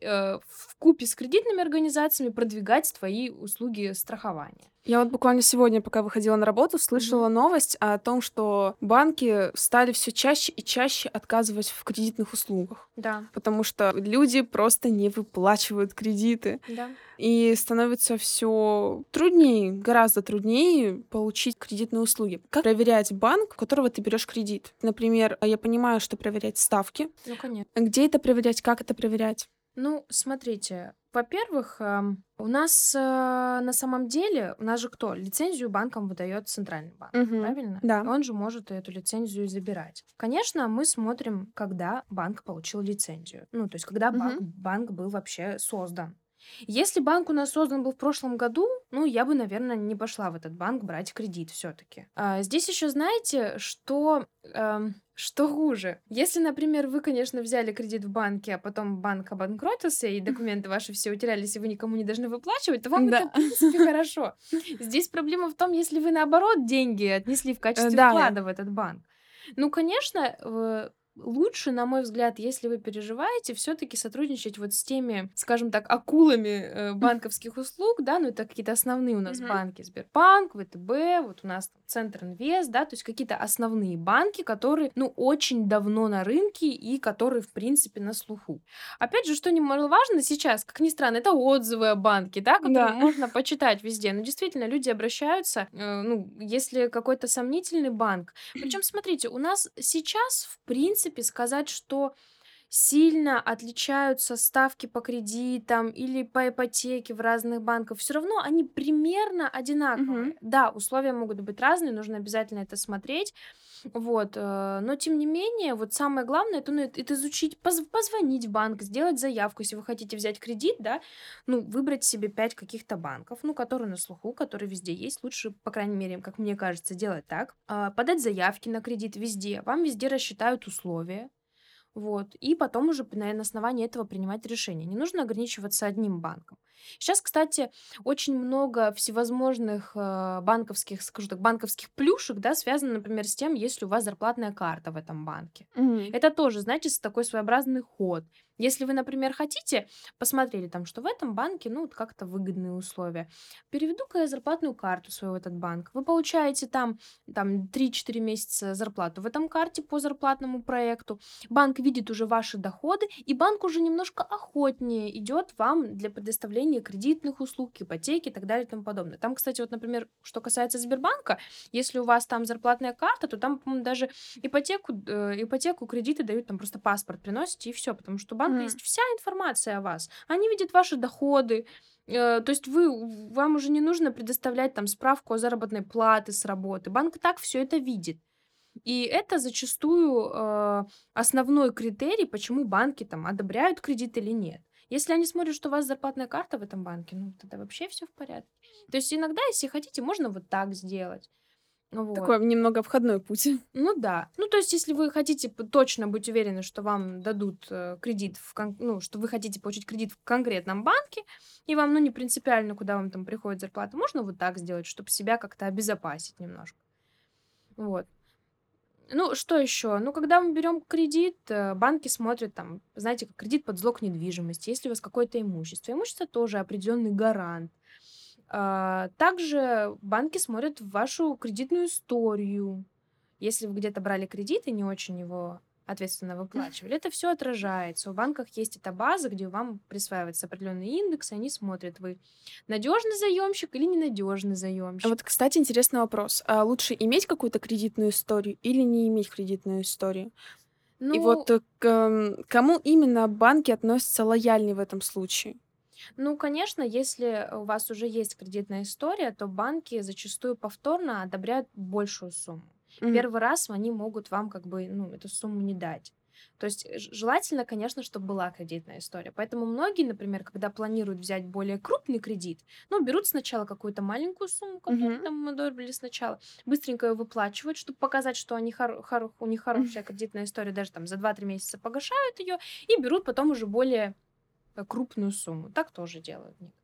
э, в купе с кредитными организациями продвигать твои услуги страхования. Я вот буквально сегодня, пока выходила на работу, слышала mm-hmm. новость о том, что банки стали все чаще и чаще отказывать в кредитных услугах. Да. Потому что люди просто не выплачивают кредиты. Да. И становится все труднее, гораздо труднее получить кредитные услуги. Как проверять банк, у которого ты берешь кредит? Например, я понимаю, что проверять ставки. Ну, конечно. Где это проверять, как это проверять? Ну, смотрите, во-первых, у нас э, на самом деле, у нас же кто? Лицензию банкам выдает центральный банк, Мгм. правильно? Да. Он же может эту лицензию забирать. Конечно, мы смотрим, когда банк получил лицензию. Ну, то есть, когда банк, банк был вообще создан. Если банк у нас создан был в прошлом году, ну, я бы, наверное, не пошла в этот банк брать кредит все-таки. А, здесь еще знаете, что эм, что хуже? Если, например, вы, конечно, взяли кредит в банке, а потом банк обанкротился, и документы ваши все утерялись, и вы никому не должны выплачивать, то вам да. это, в принципе, хорошо. Здесь проблема в том, если вы, наоборот, деньги отнесли в качестве да, вклада в этот банк. Ну, конечно, лучше, на мой взгляд, если вы переживаете, все-таки сотрудничать вот с теми, скажем так, акулами э, банковских услуг, да, ну это какие-то основные у нас mm-hmm. банки, Сбербанк, ВТБ, вот у нас Центр Инвест, да, то есть какие-то основные банки, которые, ну, очень давно на рынке и которые, в принципе, на слуху. Опять же, что немаловажно сейчас, как ни странно, это отзывы о банке, да, которые да. можно почитать везде. Но действительно, люди обращаются, э, ну, если какой-то сомнительный банк. Причем, смотрите, у нас сейчас, в принципе, сказать, что сильно отличаются ставки по кредитам или по ипотеке в разных банках, все равно они примерно одинаковые. Мгм. Да, условия могут быть разные, нужно обязательно это смотреть. Вот, э, но тем не менее, вот самое главное, это, ну, это изучить, поз- позвонить в банк, сделать заявку, если вы хотите взять кредит, да, ну, выбрать себе пять каких-то банков, ну, которые на слуху, которые везде есть. Лучше, по крайней мере, как мне кажется, делать так. А, Подать заявки на кредит везде. Вам везде рассчитают условия. Вот. И потом уже на основании этого принимать решение. Не нужно ограничиваться одним банком. Сейчас, кстати, очень много всевозможных э, банковских, скажу так, банковских плюшек, да, связано, например, с тем, если у вас зарплатная карта в этом банке. Мгм. Это тоже, знаете, такой своеобразный ход. Если вы, например, хотите, посмотрели там, что в этом банке, ну, вот как-то выгодные условия, переведу-ка я зарплатную карту свою в этот банк. Вы получаете там, там 3-4 месяца зарплату в этом карте по зарплатному проекту. Банк видит уже ваши доходы, и банк уже немножко охотнее идет вам для предоставления оформления кредитных услуг, ипотеки и так далее и тому подобное. Там, кстати, вот, например, что касается Сбербанка, если у вас там зарплатная карта, то там, по-моему, даже ипотеку, э, ипотеку, кредиты дают, там просто паспорт приносите и все, потому что у банка mm. есть вся информация о вас. Они видят ваши доходы, э, то есть вы, вам уже не нужно предоставлять там справку о заработной плате с работы. Банк так все это видит. И это зачастую э, основной критерий, почему банки там одобряют кредит или нет. Если они смотрят, что у вас зарплатная карта в этом банке, ну тогда вообще все в порядке. То есть иногда, если хотите, можно вот так сделать. Вот. Такой немного входной путь. Ну да. Ну то есть, если вы хотите точно быть уверены, что вам дадут э, кредит, в кон- ну что вы хотите получить кредит в конкретном банке, и вам ну не принципиально, куда вам там приходит зарплата, можно вот так сделать, чтобы себя как-то обезопасить немножко. Вот. Ну, что еще? Ну, когда мы берем кредит, э, банки смотрят там, знаете, как кредит под залог недвижимости, если у вас какое-то имущество. Имущество тоже определенный гарант. А, также банки смотрят вашу кредитную историю. Если вы где-то брали кредит и не очень его ответственно выплачивали. Это все отражается. У банках есть эта база, где вам присваивается определенный индекс, и они смотрят, вы надежный заемщик или ненадежный заемщик. Вот, кстати, интересный вопрос. А лучше иметь какую-то кредитную историю или не иметь кредитную историю? Ну... И вот э, к кому именно банки относятся лояльнее в этом случае? Ну, конечно, если у вас уже есть кредитная история, то банки зачастую повторно одобряют большую сумму. Мгм. Первый раз они могут вам как бы, ну, эту сумму не дать. То есть желательно, конечно, чтобы была кредитная история. Поэтому многие, например, когда планируют взять более крупный кредит, ну, берут сначала какую-то маленькую сумму, которую Мгм. там одобрили сначала, быстренько ее выплачивают, чтобы показать, что они хоро- хоро- у них хорошая кредитная история, даже там за 2-3 месяца погашают ее и берут потом уже более э, крупную сумму. Так тоже делают некоторые.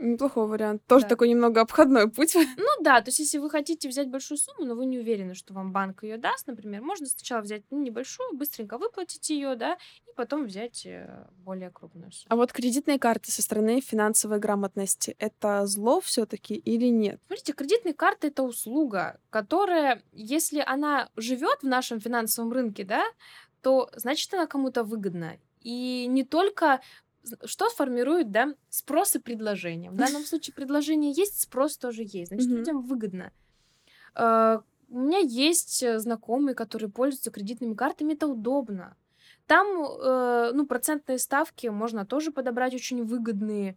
Неплохой вариант. Тоже Да. такой немного обходной путь. Ну да, то есть если вы хотите взять большую сумму, но вы не уверены, что вам банк ее даст, например, можно сначала взять ну, небольшую, быстренько выплатить ее, да, и потом взять э, более крупную сумму. А вот кредитные карты со стороны финансовой грамотности это зло все-таки или нет? Смотрите, кредитные карты это услуга, которая, если она живет в нашем финансовом рынке, да, то значит она кому-то выгодна. И не только что формирует, да, спрос и предложение. В данном случае предложение есть, спрос тоже есть. Значит, людям выгодно. Э, у меня есть э, знакомые, которые пользуются кредитными картами, это удобно. Там, э, ну, процентные ставки можно тоже подобрать очень выгодные.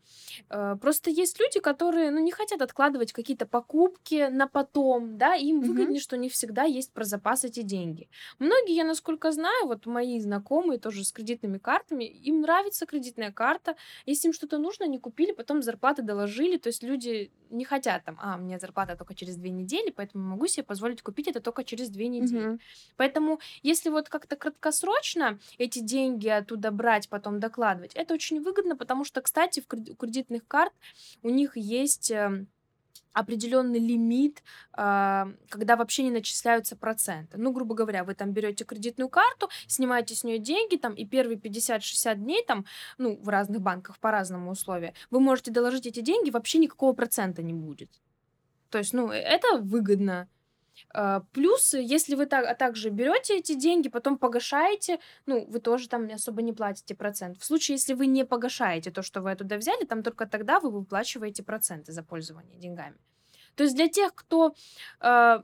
Э, просто есть люди, которые, ну, не хотят откладывать какие-то покупки на потом, да, им Мгм. выгоднее, что не всегда есть про запас эти деньги. Многие, я насколько знаю, вот мои знакомые тоже с кредитными картами, им нравится кредитная карта. Если им что-то нужно, они купили, потом зарплаты доложили. То есть люди не хотят там, а, у меня зарплата только через две недели, поэтому могу себе позволить купить это только через две недели. Мгм. Поэтому, если вот как-то краткосрочно эти деньги оттуда брать, потом докладывать. Это очень выгодно, потому что, кстати, в кредитных карт у них есть эм, определенный лимит, а, когда вообще не начисляются проценты. Ну, грубо говоря, вы там берете кредитную карту, снимаете с нее деньги, там, и первые 50-60 дней, там, ну, в разных банках по-разному условия, вы можете доложить эти деньги, вообще никакого процента не будет. То есть, ну, это выгодно. А, плюс, если вы так, а также берете эти деньги, потом погашаете, ну, вы тоже там особо не платите процент. В случае, если вы не погашаете то, что вы оттуда взяли, там только тогда вы выплачиваете проценты за пользование деньгами. То есть для тех, кто э,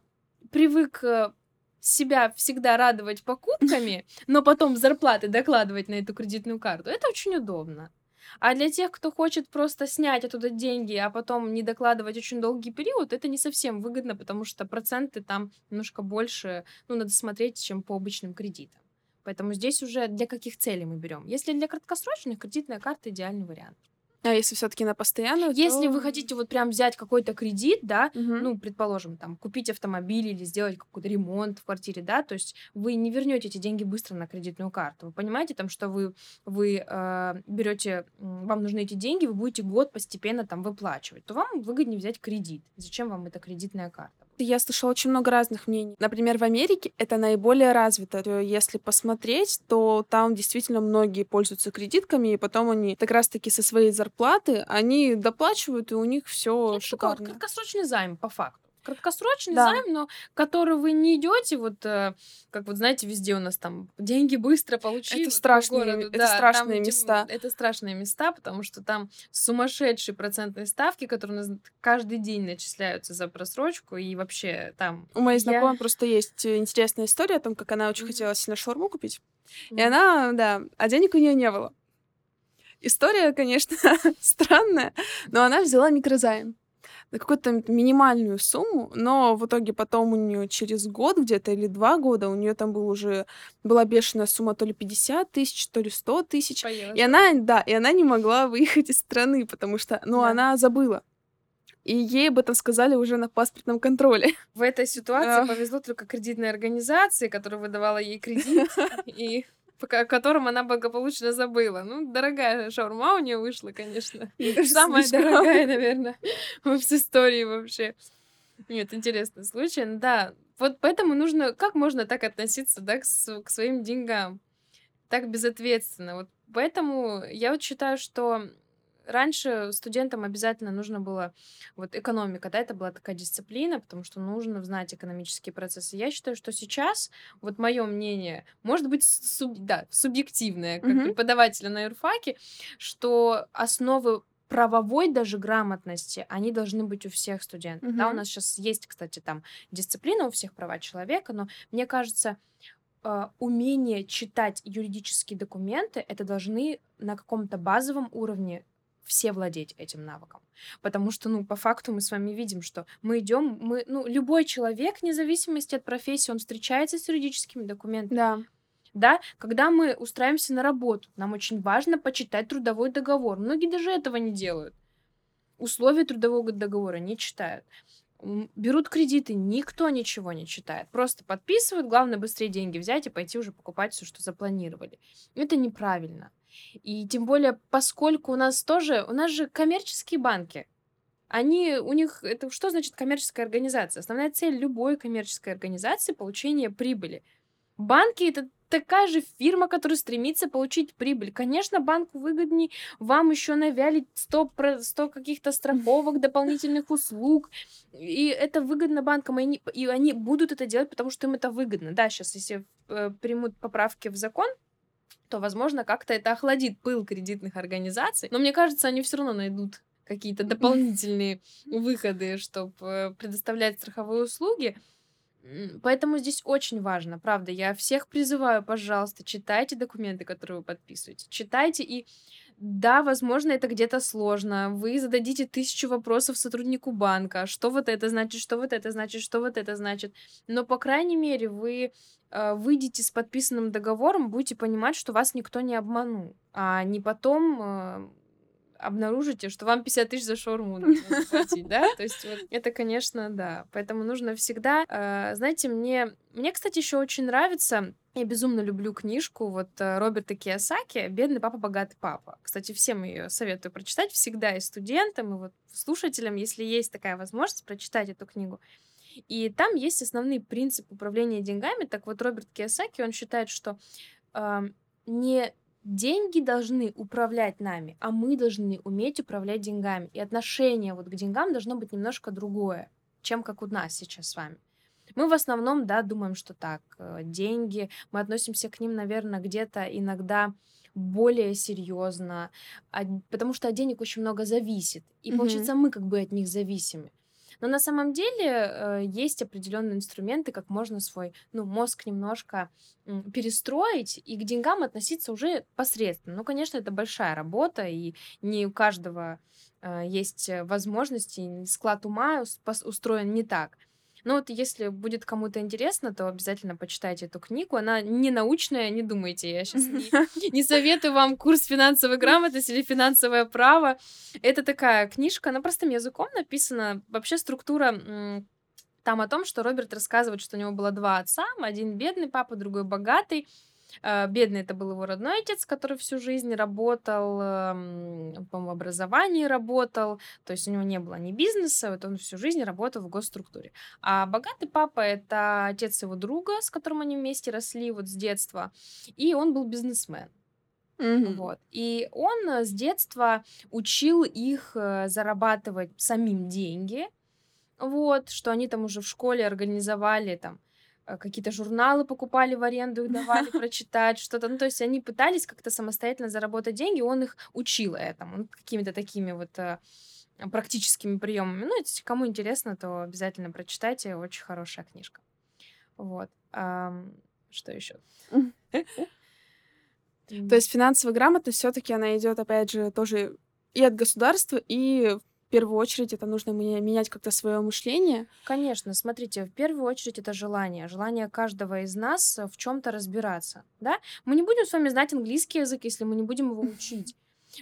привык э, себя всегда радовать покупками, но потом зарплаты докладывать на эту кредитную карту, это очень удобно. А для тех, кто хочет просто снять оттуда деньги, а потом не докладывать очень долгий период, это не совсем выгодно, потому что проценты там немножко больше, ну, надо смотреть, чем по обычным кредитам. Поэтому здесь уже для каких целей мы берем. Если для краткосрочных, кредитная карта идеальный вариант. А если все-таки на постоянную, Если то... вы хотите вот прям взять какой-то кредит, да, угу. ну, предположим, там, купить автомобиль или сделать какой-то ремонт в квартире, да, то есть вы не вернете эти деньги быстро на кредитную карту. Вы понимаете, там, что вы, вы э, берете, вам нужны эти деньги, вы будете год постепенно там выплачивать, то вам выгоднее взять кредит. Зачем вам эта кредитная карта? Я слышала очень много разных мнений. Например, в Америке это наиболее развито. Если посмотреть, то там действительно многие пользуются кредитками, и потом они как раз-таки со своей зарплаты, они доплачивают, и у них все шикарно. Краткосрочный займ, по факту. Краткосрочный да. займ, но который вы не идете, вот э, как вот знаете, везде у нас там деньги быстро получить. Это страшные, городу. это да, страшные там, места. Это страшные места, потому что там сумасшедшие процентные ставки, которые у нас каждый день начисляются за просрочку, и вообще там... У моей я... знакомой просто есть интересная история о том, как она очень mm-hmm. хотела сильно шаурму купить. Mm-hmm. И она, да, а денег у нее не было. История, конечно, странная, но она взяла микрозайм на какую-то минимальную сумму, но в итоге потом у нее через год где-то или два года у нее там был уже была бешеная сумма то ли 50 тысяч, то ли 100 тысяч. И она, да, и она не могла выехать из страны, потому что, ну, да. она забыла. И ей об этом сказали уже на паспортном контроле. В этой ситуации повезло только кредитной организации, которая выдавала ей кредит. И о котором она благополучно забыла. Ну, дорогая шаурма у нее вышла, конечно. Самая дорогая, наверное, в истории вообще. Нет, интересный случай. Да, вот поэтому нужно... Как можно так относиться, да, к, к своим деньгам? Так безответственно. Вот поэтому я вот считаю, что раньше студентам обязательно нужно было, вот экономика, да, это была такая дисциплина, потому что нужно знать экономические процессы. Я считаю, что сейчас, вот мое мнение, может быть, суб, да, субъективное, как mm-hmm. преподавателя на юрфаке, что основы правовой даже грамотности, они должны быть у всех студентов. Mm-hmm. Да, у нас сейчас есть, кстати, там дисциплина у всех права человека, но мне кажется, Uh, умение читать юридические документы, это должны на каком-то базовом уровне все владеть этим навыком. Потому что, ну, по факту мы с вами видим, что мы идем, мы, ну, любой человек, вне зависимости от профессии, он встречается с юридическими документами. Да. Да, когда мы устраиваемся на работу, нам очень важно почитать трудовой договор. Многие даже этого не делают. Условия трудового договора не читают. Берут кредиты, никто ничего не читает. Просто подписывают, главное быстрее деньги взять и пойти уже покупать все, что запланировали. Это неправильно. И тем более, поскольку у нас тоже, у нас же коммерческие банки, они, у них, это что значит коммерческая организация? Основная цель любой коммерческой организации — получение прибыли. Банки — это такая же фирма, которая стремится получить прибыль. Конечно, банку выгоднее вам еще навялить 100, 100 каких-то страховок, дополнительных услуг. И это выгодно банкам, и они, и они будут это делать, потому что им это выгодно. Да, сейчас, если э, примут поправки в закон, то, возможно, как-то это охладит пыл кредитных организаций. Но мне кажется, они все равно найдут какие-то дополнительные выходы, чтобы э, предоставлять страховые услуги. Поэтому здесь очень важно, правда, я всех призываю, пожалуйста, читайте документы, которые вы подписываете, читайте и да, возможно, это где-то сложно. Вы зададите тысячу вопросов сотруднику банка. Что вот это значит, что вот это значит, что вот это значит. Но, по крайней мере, вы э, выйдете с подписанным договором, будете понимать, что вас никто не обманул. А не потом э, обнаружите, что вам 50 тысяч за шаурму нужно заплатить, да? То есть вот это, конечно, да. Поэтому нужно всегда... Э, знаете, мне... Мне, кстати, еще очень нравится... Я безумно люблю книжку вот э, Роберта Киосаки «Бедный папа, богатый папа». Кстати, всем ее советую прочитать всегда и студентам, и вот слушателям, если есть такая возможность, прочитать эту книгу. И там есть основные принципы управления деньгами. Так вот, Роберт Киосаки, он считает, что э, не деньги должны управлять нами, а мы должны уметь управлять деньгами. И отношение вот к деньгам должно быть немножко другое, чем как у нас сейчас с вами. Мы в основном, да, думаем, что так, э, деньги, мы относимся к ним, наверное, где-то иногда более серьезно, потому что от денег очень много зависит. И, mm-hmm. получается, мы как бы от них зависимы. Но на самом деле э, есть определенные инструменты, как можно свой ну, мозг немножко э, перестроить и к деньгам относиться уже посредственно. Ну, конечно, это большая работа, и не у каждого э, есть возможности, склад ума устроен не так. Ну вот если будет кому-то интересно, то обязательно почитайте эту книгу. Она не научная, не думайте. Я сейчас не, не советую вам курс финансовой грамотности или финансовое право. Это такая книжка, она простым языком написана. Вообще структура там о том, что Роберт рассказывает, что у него было два отца, один бедный папа, другой богатый. Э, бедный это был его родной отец, который всю жизнь работал, эм, по образовании работал, то есть у него не было ни бизнеса, вот он всю жизнь работал в госструктуре. А богатый папа это отец его друга, с которым они вместе росли вот с детства, и он был бизнесмен. Mm-hmm. Вот. И он э, с детства учил их э, зарабатывать самим деньги, Вот, что они там уже в школе организовали там какие-то журналы покупали в аренду, их давали прочитать, что-то. Ну, то есть они пытались как-то самостоятельно заработать деньги, он их учил этому, ну, какими-то такими вот э, практическими приемами. Ну, если кому интересно, то обязательно прочитайте, очень хорошая книжка. Вот. Что еще? То есть финансовая грамотность все-таки она идет, опять же, тоже и от государства, и в первую очередь это нужно менять как-то свое мышление. Конечно, смотрите, в первую очередь это желание, желание каждого из нас в чем-то разбираться, да? Мы не будем с вами знать английский язык, если мы не будем его учить.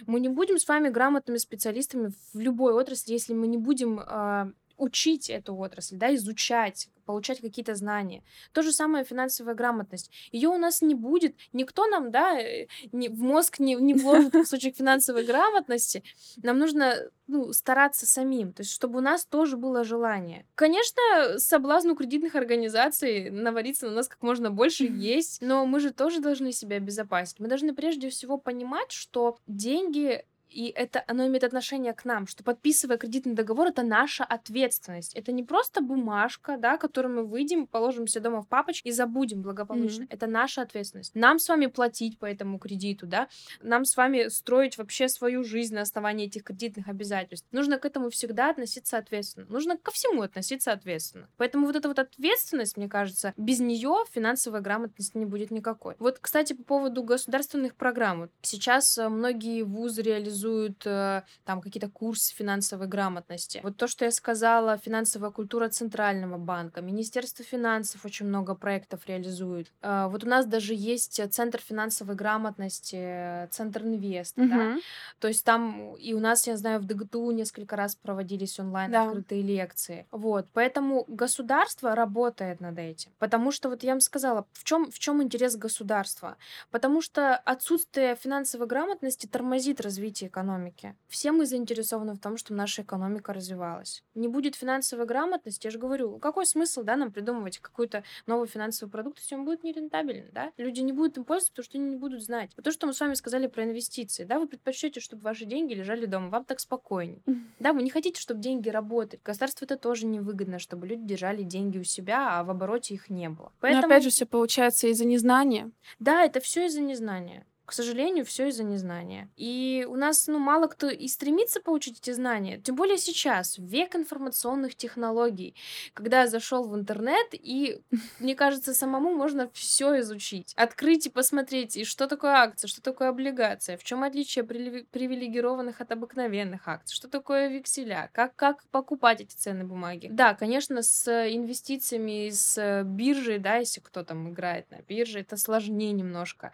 Мы не будем с вами грамотными специалистами в любой отрасли, если мы не будем э, учить эту отрасль, да, изучать, получать какие-то знания. То же самое финансовая грамотность. Ее у нас не будет. Никто нам, да, э, не, в мозг не, не вложит в случае финансовой грамотности. Нам нужно ну, стараться самим, то есть чтобы у нас тоже было желание. Конечно, соблазн у кредитных организаций навариться на нас как можно больше есть, но мы же тоже должны себя обезопасить. Мы должны прежде всего понимать, что деньги и это оно имеет отношение к нам, что подписывая кредитный договор, это наша ответственность. Это не просто бумажка, да, которую мы выйдем, положим все дома в папочку и забудем благополучно. Mm-hmm. Это наша ответственность. Нам с вами платить по этому кредиту, да, нам с вами строить вообще свою жизнь на основании этих кредитных обязательств. Нужно к этому всегда относиться ответственно. Нужно ко всему относиться ответственно. Поэтому вот эта вот ответственность, мне кажется, без нее финансовая грамотность не будет никакой. Вот, кстати, по поводу государственных программ. Сейчас э, многие вузы реализуют организуют э, там какие-то курсы финансовой грамотности. Вот то, что я сказала, финансовая культура Центрального банка, Министерство финансов очень много проектов реализует. Э, вот у нас даже есть Центр финансовой грамотности, Центр Инвест, угу. да? То есть там и у нас, я знаю, в ДГТУ несколько раз проводились онлайн да. открытые лекции. Вот, поэтому государство работает над этим. Потому что вот я вам сказала, в чем в чем интерес государства? Потому что отсутствие финансовой грамотности тормозит развитие экономики. Все мы заинтересованы в том, чтобы наша экономика развивалась. Не будет финансовой грамотности, я же говорю, какой смысл, да, нам придумывать какой-то новый финансовый продукт, если он будет нерентабелен, да? Люди не будут им пользоваться, потому что они не будут знать. Вот то, что мы с вами сказали про инвестиции, да, вы предпочтете, чтобы ваши деньги лежали дома, вам так спокойнее. Да, вы не хотите, чтобы деньги работали. Государству это тоже невыгодно, чтобы люди держали деньги у себя, а в обороте их не было. Поэтому... Но опять же, все получается из-за незнания. Да, это все из-за незнания. К сожалению, все из-за незнания. И у нас, ну, мало кто и стремится получить эти знания. Тем более сейчас, век информационных технологий, когда зашел в интернет, и, мне кажется, самому можно все изучить. Открыть и посмотреть, и что такое акция, что такое облигация, в чем отличие привилегированных от обыкновенных акций, что такое векселя, как, как покупать эти ценные бумаги. Да, конечно, с инвестициями, с биржей, да, если кто там играет на бирже, это сложнее немножко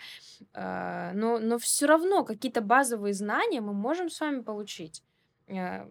а, но, но все равно какие-то базовые знания мы можем с вами получить. Э,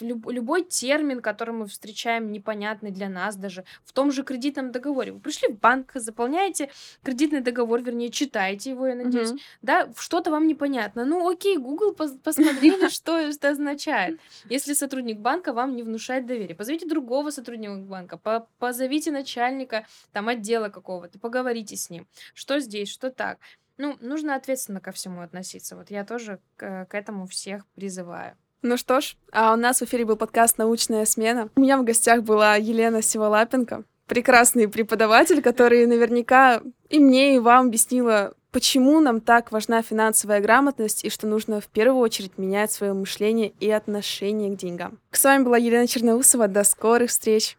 люб, любой термин, который мы встречаем, непонятный для нас даже, в том же кредитном договоре. Вы пришли в банк, заполняете кредитный договор, вернее, читаете его, я надеюсь, mm-hmm. да, что-то вам непонятно. Ну, окей, Google пос- посмотрели, что это означает. Если сотрудник банка вам не внушает доверие, позовите другого сотрудника банка, позовите начальника там отдела какого-то, поговорите с ним, что здесь, что так. Ну, нужно ответственно ко всему относиться. Вот я тоже к, к этому всех призываю. Ну что ж, а у нас в эфире был подкаст «Научная смена». У меня в гостях была Елена Сиволапенко, прекрасный преподаватель, который наверняка и мне, и вам объяснила, почему нам так важна финансовая грамотность и что нужно в первую очередь менять свое мышление и отношение к деньгам. С вами была Елена Черноусова. До скорых встреч!